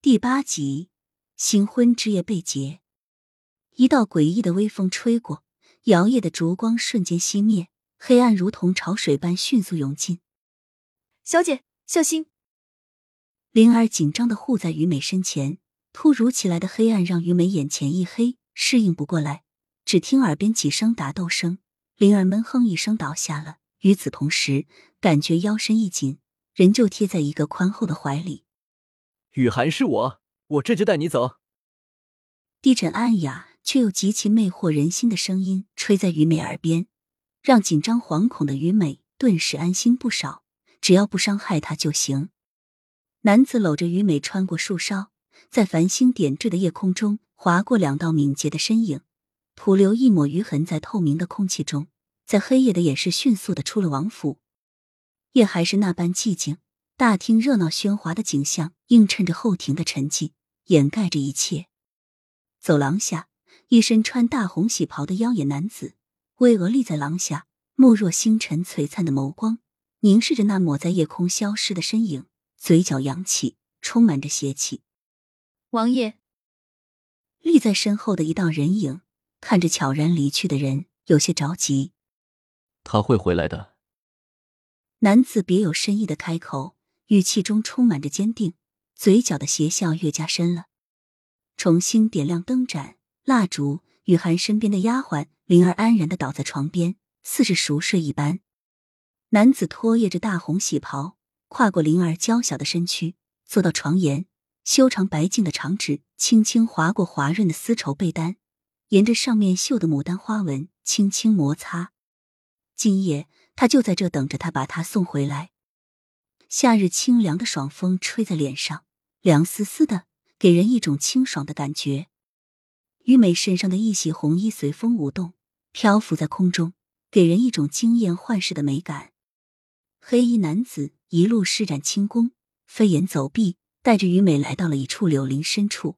第八集，新婚之夜被劫。一道诡异的微风吹过，摇曳的烛光瞬间熄灭，黑暗如同潮水般迅速涌进。小姐，小心！灵儿紧张的护在于美身前，突如其来的黑暗让于美眼前一黑，适应不过来。只听耳边几声打斗声，灵儿闷哼一声倒下了。与此同时，感觉腰身一紧，人就贴在一个宽厚的怀里。雨涵是我，我这就带你走。低沉暗哑却又极其魅惑人心的声音吹在于美耳边，让紧张惶恐的于美顿时安心不少。只要不伤害她就行。男子搂着于美穿过树梢，在繁星点缀的夜空中划过两道敏捷的身影，徒留一抹余痕在透明的空气中，在黑夜的掩饰迅速的出了王府。夜还是那般寂静。大厅热闹喧哗的景象映衬着后庭的沉寂，掩盖着一切。走廊下，一身穿大红喜袍的妖冶男子巍峨立在廊下，目若星辰璀璨的眸光凝视着那抹在夜空消失的身影，嘴角扬起，充满着邪气。王爷，立在身后的一道人影看着悄然离去的人，有些着急。他会回来的。男子别有深意的开口。语气中充满着坚定，嘴角的邪笑越加深了。重新点亮灯盏、蜡烛，雨涵身边的丫鬟灵儿安然的倒在床边，似是熟睡一般。男子拖曳着大红喜袍，跨过灵儿娇小的身躯，坐到床沿，修长白净的长指轻轻划过滑润的丝绸被单，沿着上面绣的牡丹花纹轻轻摩擦。今夜他就在这等着他把他送回来。夏日清凉的爽风吹在脸上，凉丝丝的，给人一种清爽的感觉。于美身上的一袭红衣随风舞动，漂浮在空中，给人一种惊艳幻世的美感。黑衣男子一路施展轻功，飞檐走壁，带着于美来到了一处柳林深处。